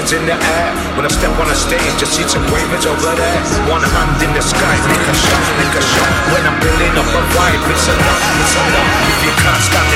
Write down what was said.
hands in the air. When I step on a stage, just see some ravers over there. One hand in the sky, make a shot, make a shot. When I'm building up a vibe, it's enough, it's enough. If you can't stand